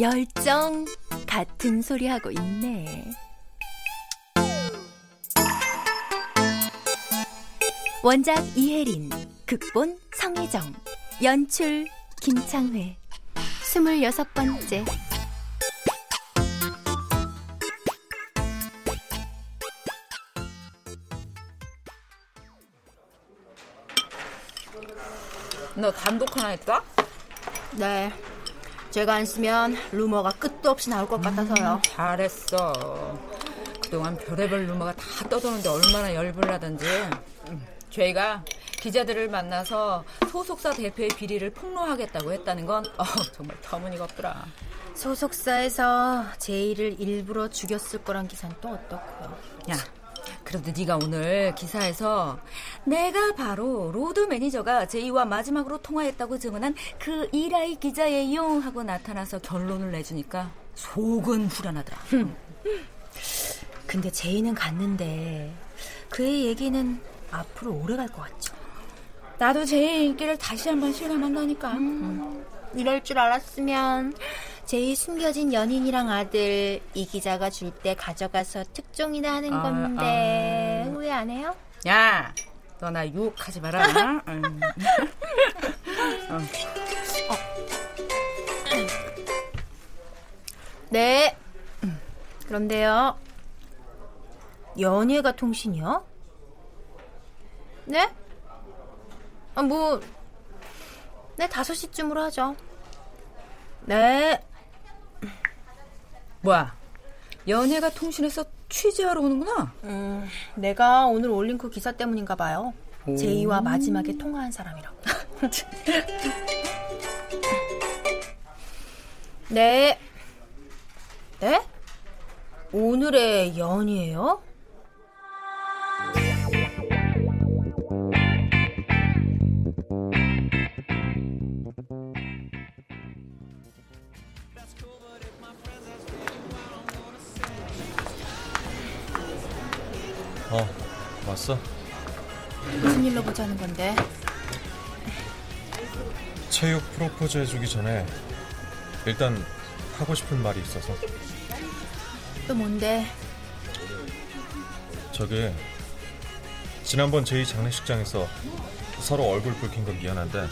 열정 같은 소리 하고 있네. 원작 이혜린, 극본 성혜정, 연출 김창회. 스물여섯 번째. 너 단독 하나 했다? 네. 제가 안 쓰면 루머가 끝도 없이 나올 것 같아서요. 잘했어. 그동안 별의별 루머가 다 떠도는데 얼마나 열불나던지. 음, 저희가 기자들을 만나서 소속사 대표의 비리를 폭로하겠다고 했다는 건 어, 정말 터무니가 없더라. 소속사에서 제이를 일부러 죽였을 거란 기사는 또 어떻고요? 야, 그래도 네가 오늘 기사에서 내가 바로 로드 매니저가 제이와 마지막으로 통화했다고 증언한 그 이라이 기자예요 하고 나타나서 결론을 내주니까 속은 후련하더라. 근데 제이는 갔는데 그의 얘기는 앞으로 오래 갈 것 같죠. 나도 제이 인기를 다시 한번 실감한다니까. 음, 이럴 줄 알았으면 제이 숨겨진 연인이랑 아들 이 기자가 줄 때 가져가서 특종이나 하는 아, 건데 아. 후회 안 해요? 야, 너 나 유혹하지 마라. 음. 네. 그런데요. 연예가 통신이요? 네? 아, 뭐, 네, 5시쯤으로 하죠. 네. 뭐야? 연예가 통신에서 취재하러 오는구나. 음, 내가 오늘 올린 그 기사 때문인가 봐요. 제이와 마지막에 통화한 사람이라고. 네. 네? 오늘의 연이에요? 어, 왔어? 무슨 일로 보자는 건데? 체육 프로포즈 해주기 전에 일단 하고 싶은 말이 있어서 또 뭔데? 저기 지난번 제이 장례식장에서 서로 얼굴 붉힌 건 미안한데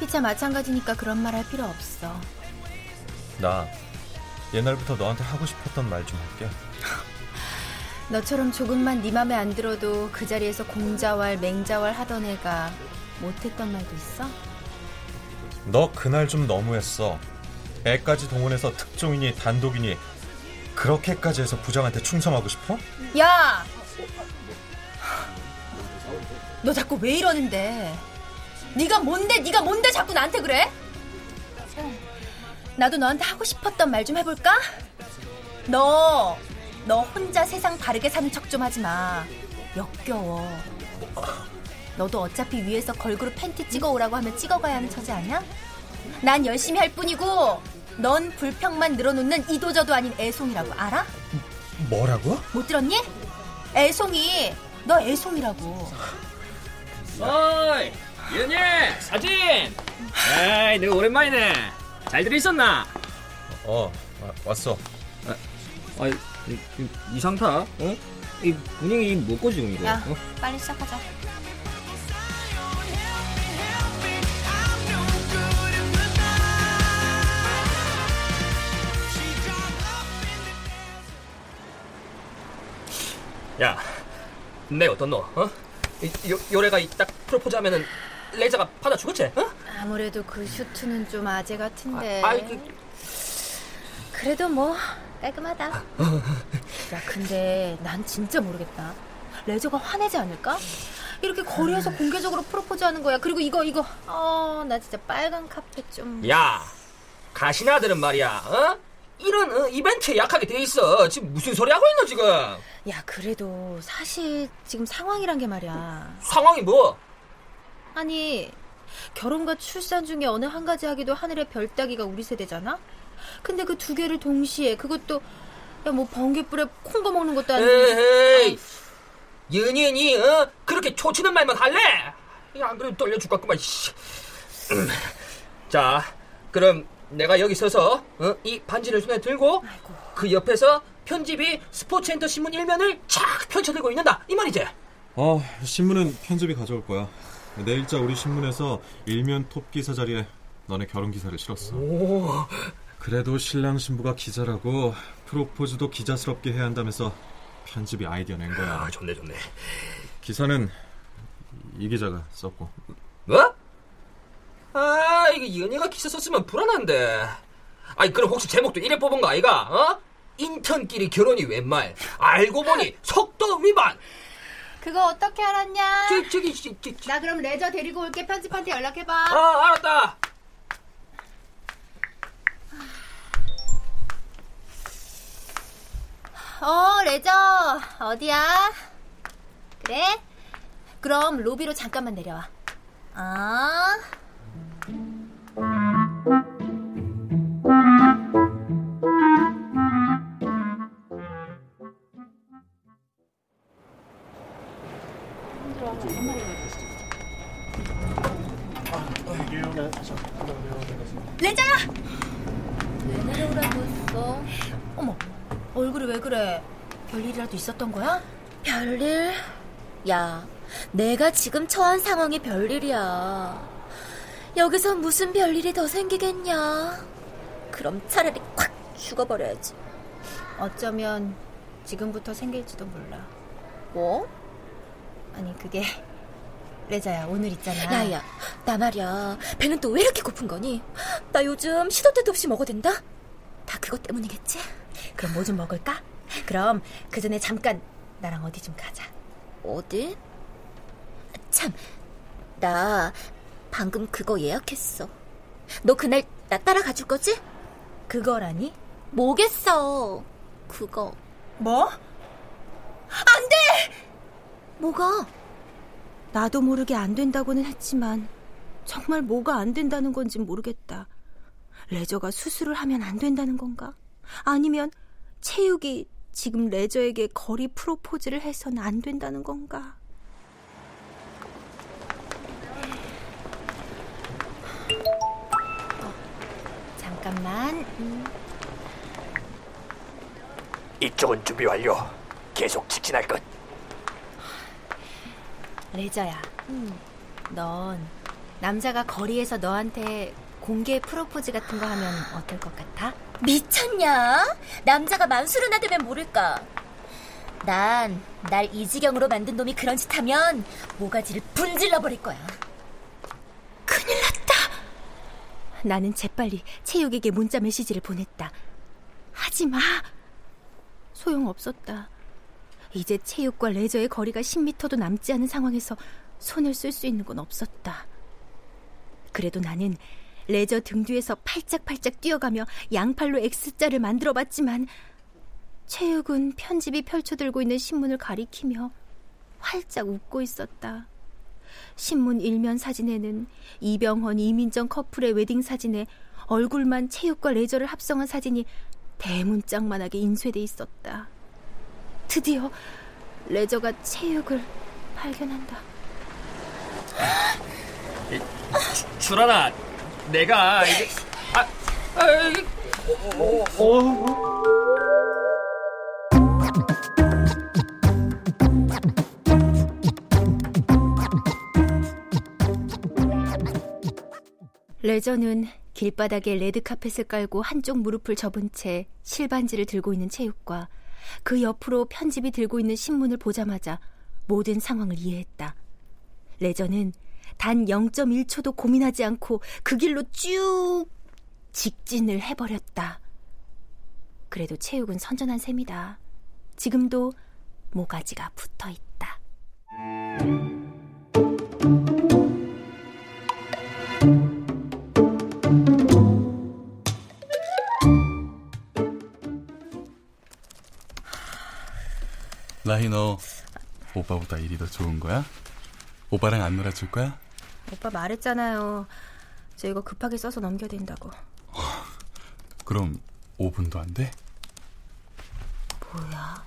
피차 마찬가지니까 그런 말 할 필요 없어. 나 옛날부터 너한테 하고 싶었던 말 좀 할게 너처럼 조금만 네 맘에 안 들어도 그 자리에서 공자왈 맹자왈 하던 애가 못했던 말도 있어? 너 그날 좀 너무했어 애까지 동원해서 특종이니 단독이니 그렇게까지 해서 부장한테 충성하고 싶어? 야! 너 자꾸 왜 이러는데? 네가 뭔데? 네가 뭔데 자꾸 나한테 그래? 나도 너한테 하고 싶었던 말 좀 해볼까? 너, 너 혼자 세상 바르게 사는 척 좀 하지 마. 역겨워. 너도 어차피 위에서 걸그룹 팬티 찍어 오라고 하면 찍어 가야 하는 처지 아니야? 난 열심히 할 뿐이고 넌 불평만 늘어놓는 이도저도 아닌 애송이라고 알아? 뭐라고? 못 들었니? 애송이 너 애송이라고 어이, 윤희, 사진! 에이, 너 오랜만이네. 잘 들어있었나? 어, 아, 왔어. 아이, 이, 이, 이 상타, 어? 이 분위기 뭐고 지금 이거? 야 어? 빨리 시작하자 야, 내 어떤 너, 어? 이, 요, 요래가 이 딱 프로포즈 하면은 레이저가 받아 주겠지, 어? 아무래도 그 슈트는 좀 아재 같은데 아, 아이, 그, 그래도 뭐 깔끔하다 야 근데 난 진짜 모르겠다 레저가 화내지 않을까? 이렇게 거리에서 공개적으로 프로포즈하는 거야 그리고 이거 이거 어 나 진짜 빨간 카페 좀 야, 가시나들은 말이야, 어? 이런 어, 이벤트에 약하게 돼 있어. 지금 무슨 소리 하고 있노 지금? 야, 그래도 사실 지금 상황이란 게 말이야. 상황이 뭐? 아니, 결혼과 출산 중에 어느 한 가지 하기도 하늘의 별 따기가 우리 세대잖아? 근데 그 두 개를 동시에 그것도 야 뭐 번개불에 콩거 먹는 것도 아니고 에이, 연예인이 어? 그렇게 초치는 말만 할래? 야, 안 그래도 떨려 죽겠구만. 자, 그럼 내가 여기 서서 어? 이 반지를 손에 들고 그 옆에서 편집이 스포츠엔터 신문 일면을 착 펼쳐들고 있는다 이 말이지? 어, 신문은 편집이 가져올 거야. 내일자 우리 신문에서 일면 톱 기사 자리에 너네 결혼 기사를 실었어. 오, 그래도 신랑 신부가 기자라고 프로포즈도 기자스럽게 해야 한다면서 편집이 아이디어 낸 거야. 아 좋네 좋네. 기사는 이 기자가 썼고. 뭐? 아 이게 연예가 기사 썼으면 불안한데. 아니 그럼 혹시 제목도 이래 뽑은 거 아이가? 어? 인턴끼리 결혼이 웬 말? 알고 보니 속도 위반. 그거 어떻게 알았냐? 저 저기 저, 저, 저. 나 그럼 레저 데리고 올게 편집한테 연락해봐. 아 알았다. 어, 레저 어디야? 그래? 그럼 로비로 잠깐만 내려와. 아. 레 있었던 거야? 별일? 야, 내가 지금 처한 상황이 별일이야. 여기서 무슨 별일이 더 생기겠냐? 그럼 차라리 콱 죽어버려야지. 어쩌면 지금부터 생길지도 몰라. 뭐? 아니 그게 레자야 오늘 있잖아. 야야, 나 말이야. 배는 또 왜 이렇게 고픈 거니? 나 요즘 시도 때도 없이 먹어댄다? 다 그것 때문이겠지? 그럼 뭐 좀 먹을까? 그럼 그 전에 잠깐 나랑 어디 좀 가자. 어디? 참, 나 방금 그거 예약했어. 너 그날 나 따라가 줄 거지? 그거라니? 뭐겠어. 그거. 뭐? 안 돼! 뭐가? 나도 모르게 안 된다고는 했지만 정말 뭐가 안 된다는 건지 모르겠다. 레저가 수술을 하면 안 된다는 건가? 아니면 체육이 지금 레저에게 거리 프로포즈를 해서는 안 된다는 건가? 어, 잠깐만. 음. 이쪽은 준비 완료. 계속 직진할 것. 레저야. 넌 남자가 거리에서 너한테 공개 프로포즈 같은 거 하면 어떨 것 같아? 미쳤냐? 남자가 만수르나 되면 모를까. 난 날 이 지경으로 만든 놈이 그런 짓 하면 모가지를 분질러 버릴 거야. 큰일 났다. 나는 재빨리 체육에게 문자 메시지를 보냈다. 하지 마. 소용 없었다. 이제 체육과 레저의 거리가 10m도 남지 않은 상황에서 손을 쓸 수 있는 건 없었다. 그래도 나는 레저 등 뒤에서 팔짝팔짝 뛰어가며 양팔로 X자를 만들어 봤지만 체육은 편집이 펼쳐들고 있는 신문을 가리키며 활짝 웃고 있었다. 신문 일면 사진에는 이병헌, 이민정 커플의 웨딩 사진에 얼굴만 체육과 레저를 합성한 사진이 대문짝만하게 인쇄돼 있었다. 드디어 레저가 체육을 발견한다. 주란아, 내가 이게 아, 아 이게 어, 어. 레저는 길바닥에 레드 카펫을 깔고 한쪽 무릎을 접은 채 실반지를 들고 있는 체육과 그 옆으로 편집이 들고 있는 신문을 보자마자 모든 상황을 이해했다. 레저는 단 0.1초도 고민하지 않고 그 길로 쭉 직진을 해버렸다. 그래도 체육은 선전한 셈이다. 지금도 모가지가 붙어 있다. 라희 너 오빠보다 일이 더 좋은 거야? 오빠랑 안 놀아줄 거야? 오빠 말했잖아요. 저 이거 급하게 써서 넘겨야 된다고. 그럼 5분도 안 돼? 뭐야?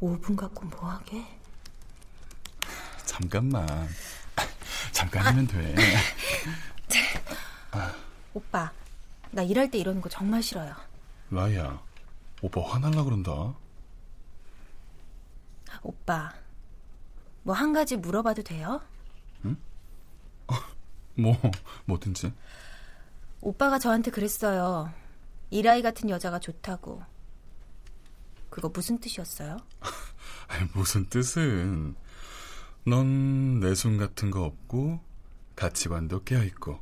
5분 갖고 뭐하게? 잠깐만. 잠깐이면 돼. 오빠, 나 일할 때 이러는 거 정말 싫어요. 라이야, 오빠 화날라 그런다. 오빠, 뭐 한 가지 물어봐도 돼요? 뭐, 뭐든지. 오빠가 저한테 그랬어요. 이라이 같은 여자가 좋다고. 그거 무슨 뜻이었어요? 아니, 무슨 뜻은. 넌 내숭 같은 거 없고, 가치관도 깨어 있고,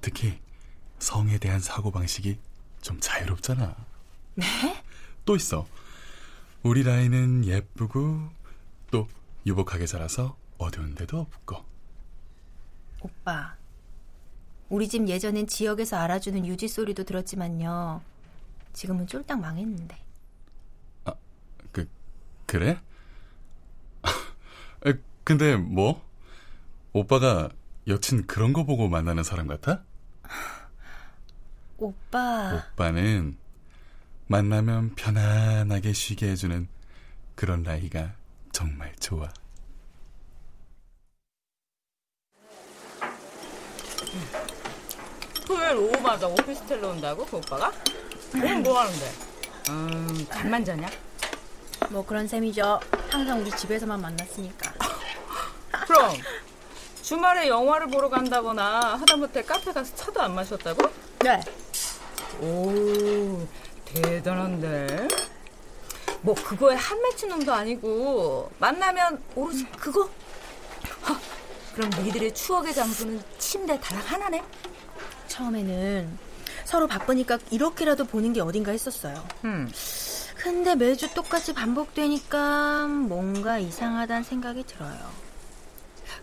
특히 성에 대한 사고 방식이 좀 자유롭잖아. 네? 또 있어. 우리 라인은 예쁘고, 또 유복하게 자라서 어두운 데도 없고. 오빠, 우리 집 예전엔 지역에서 알아주는 유지 소리도 들었지만요. 지금은 쫄딱 망했는데. 그, 그래? 에, 근데 뭐? 오빠가 여친 그런 거 보고 만나는 사람 같아? 오빠, 오빠는 만나면 편안하게 쉬게 해주는 그런 나이가 정말 좋아. 토요일 오후마다 오피스텔로 온다고 그 오빠가? 그럼 뭐 하는데? 음, 잠만 자냐? 뭐 그런 셈이죠. 항상 우리 집에서만 만났으니까. 그럼 주말에 영화를 보러 간다거나 하다못해 카페 가서 차도 안 마셨다고? 네. 오 대단한데 뭐 그거에 한 맺힌 놈도 아니고 만나면 오로지 그거? 하, 그럼 니들의 추억의 장소는 침대 다락 하나네? 처음에는 서로 바쁘니까 이렇게라도 보는 게 어딘가 했었어요. 음. 근데 매주 똑같이 반복되니까 뭔가 이상하다는 생각이 들어요.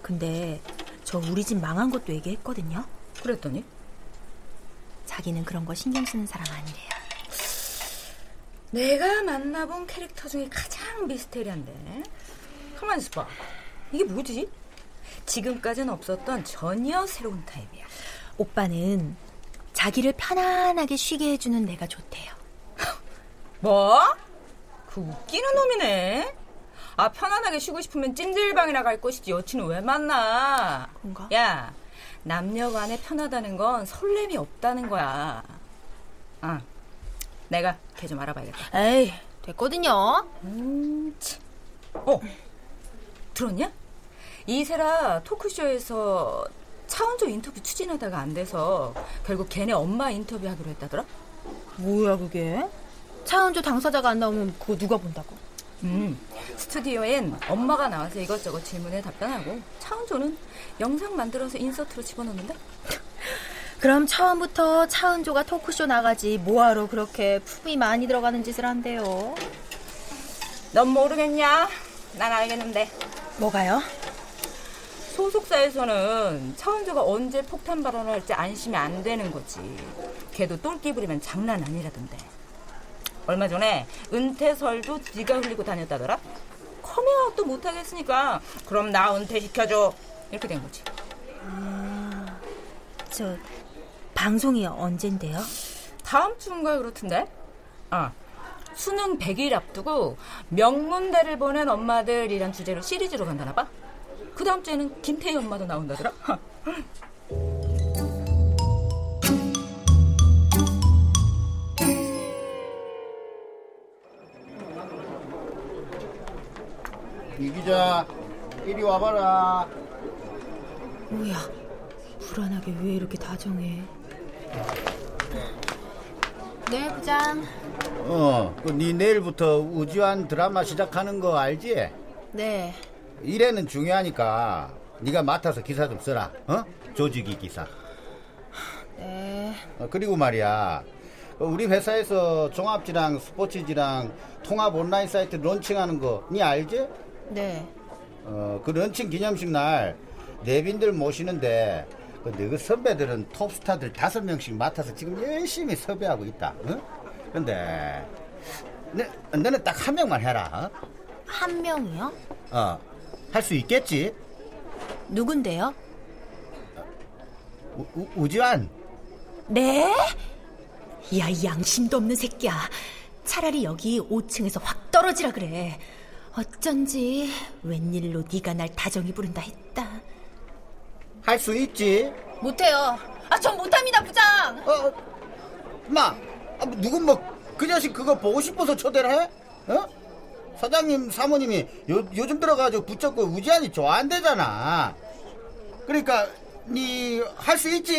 근데 저 우리 집 망한 것도 얘기했거든요. 그랬더니? 자기는 그런 거 신경 쓰는 사람 아니래요. 내가 만나본 캐릭터 중에 가장 미스테리한데 가만히 있어봐 이게 뭐지? 지금까지는 없었던 전혀 새로운 타입이야 오빠는 자기를 편안하게 쉬게 해주는 내가 좋대요. 뭐? 그 웃기는 놈이네 아 편안하게 쉬고 싶으면 찜질방이나 갈 것이지 여친은 왜 만나 그런가? 야 남녀 간에 편하다는 건 설렘이 없다는 거야 아 내가 걔 좀 알아봐야겠다 에이, 됐거든요. 음, 참. 어, 들었냐? 이세라 토크쇼에서 차은조 인터뷰 추진하다가 안 돼서 결국 걔네 엄마 인터뷰하기로 했다더라? 뭐야 그게? 차은조 당사자가 안 나오면 그거 누가 본다고? 음, 스튜디오엔 엄마가 나와서 이것저것 질문에 답변하고 차은조는 영상 만들어서 인서트로 집어넣는다? 그럼 처음부터 차은조가 토크쇼 나가지 뭐하러 그렇게 품이 많이 들어가는 짓을 한대요? 넌 모르겠냐? 난 알겠는데 뭐가요? 소속사에서는 차은조가 언제 폭탄 발언을 할지 안심이 안 되는 거지. 걔도 똘끼 부리면 장난 아니라던데. 얼마 전에 은퇴설도 네가 흘리고 다녔다더라? 커밍아웃도 못하겠으니까 그럼 나 은퇴시켜줘 이렇게 된 거지. 저 방송이 언젠데요? 다음 주인가 그렇던데? 아, 수능 100일 앞두고 명문대를 보낸 엄마들이란 주제로 시리즈로 간다나 봐. 그 다음 주에는 김태희 엄마도 나온다더라. 이 기자 이리 와봐라 뭐야? 불안하게 왜 이렇게 다정해? 네, 부장. 어네 내일부터 우주한 드라마 시작하는 거 알지? 네. 일에는 중요하니까 네가 맡아서 기사 좀 써라 어? 조직이 기사 네. 어, 그리고 말이야 어, 우리 회사에서 종합지랑 스포츠지랑 통합 온라인 사이트 론칭하는 거 니 알지? 네. 어, 그 런칭 기념식 날 내빈들 모시는데 그 너희 선배들은 톱스타들 다섯 명씩 맡아서 지금 열심히 섭외하고 있다. 어? 근데 너, 너는 딱 한 명만 해라. 한 명이요? 어, 할 수 있겠지? 누군데요? 우, 우, 우주한. 네? 야, 이 양심도 없는 새끼야. 차라리 여기 5층에서 확 떨어지라 그래. 어쩐지 웬일로 네가 날 다정히 부른다 했다. 할 수 있지? 못해요. 아, 전 못합니다, 부장. 어, 마, 아, 뭐 누군 뭐 그 자식 그거 보고 싶어서 초대를 해? 어? 사장님, 사모님이 요, 요즘 들어가지고 붙잡고 우지한이 좋아한대잖아. 그러니까 니 할 수 있지?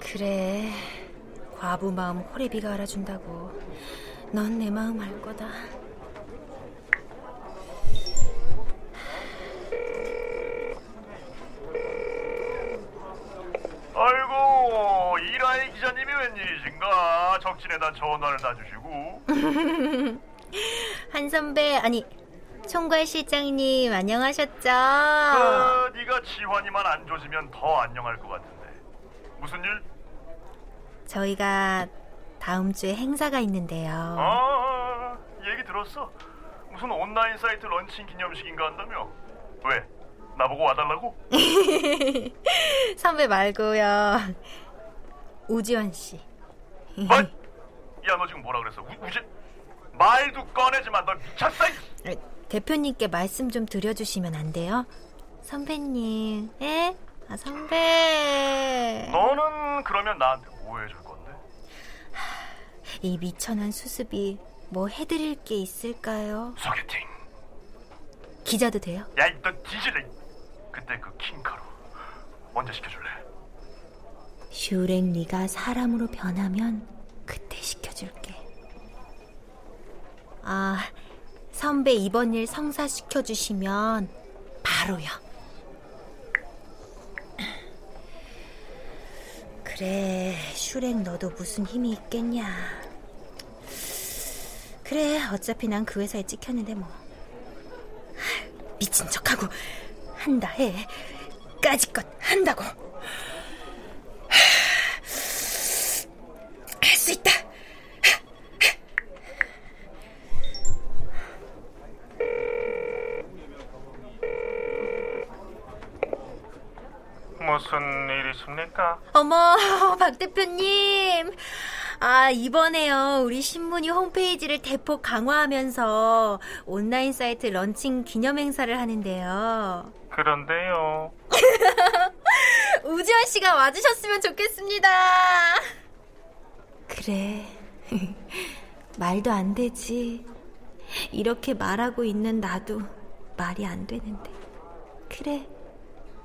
그래. 과부 마음 호래비가 알아준다고. 넌 내 마음 알 거다. 아이고 이라이 기자님이 웬일이신가 적진에다 전화를 놔주시고 한 선배, 아니, 총괄 실장님, 안녕하셨죠? 그 네가 지환이만 안 조지면 더 안녕할 것 같은데 무슨 일? 저희가 다음 주에 행사가 있는데요. 아 얘기 들었어 무슨 온라인 사이트 런칭 기념식인가 한다며 왜? 나보고 와달라고? 선배 말고요. 우지원 씨. 뭐? 야 너 지금 뭐라 그랬어? 우, 우지 말도 꺼내지 마 너 미쳤어 이. 대표님께 말씀 좀 드려주시면 안 돼요? 선배님, 예? 아, 선배. 너는 그러면 나한테 뭐 해줄 건데? 이 미천한 수습이 뭐 해드릴 게 있을까요? 소개팅 기자도 돼요? 야이 너 뒤질래 그때 그 킹카로 언제 시켜줄래? 슈렉 네가 사람으로 변하면 그때 시켜줄게. 아, 선배 이번 일 성사시켜 주시면 바로요. 그래, 슈렉 너도 무슨 힘이 있겠냐. 그래, 어차피 난 그 회사에 찍혔는데 뭐. 하, 미친 척하고 한다 해. 까짓것 한다고. 할 수 있다. 무슨 일이십니까? 어머, 박 대표님. 아, 이번에요. 우리 신문이 홈페이지를 대폭 강화하면서 온라인 사이트 런칭 기념 행사를 하는데요. 그런데요 우지원 씨가 와주셨으면 좋겠습니다. 그래. 말도 안 되지. 이렇게 말하고 있는 나도 말이 안 되는데. 그래.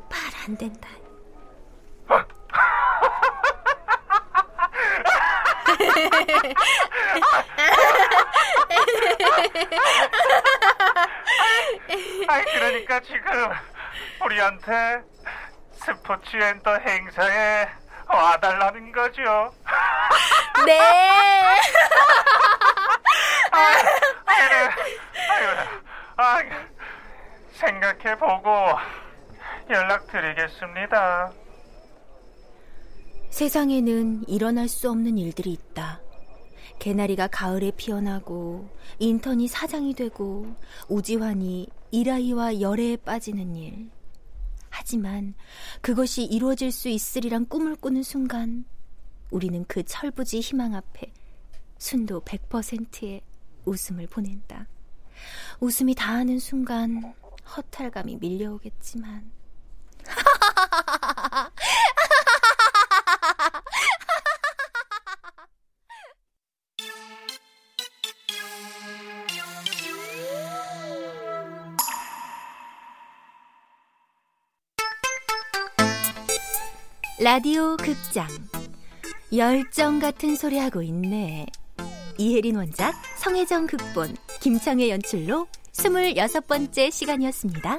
말 안 된다. 아이 그러니까 지금 우리한테 스포츠 엔터 행사에 와달라는 거죠 네. 아유, 아, 생각해보고 연락드리겠습니다 세상에는 일어날 수 없는 일들이 있다. 개나리가 가을에 피어나고 인턴이 사장이 되고 우지환이 이라이와 열애에 빠지는 일. 하지만 그것이 이루어질 수 있으리란 꿈을 꾸는 순간 우리는 그 철부지 희망 앞에 순도 100%의 웃음을 보낸다. 웃음이 다하는 순간 허탈감이 밀려오겠지만 라디오 극장 열정 같은 소리 하고 있네. 이혜린 원작, 성혜정 극본, 김창의 연출로 26번째 시간이었습니다.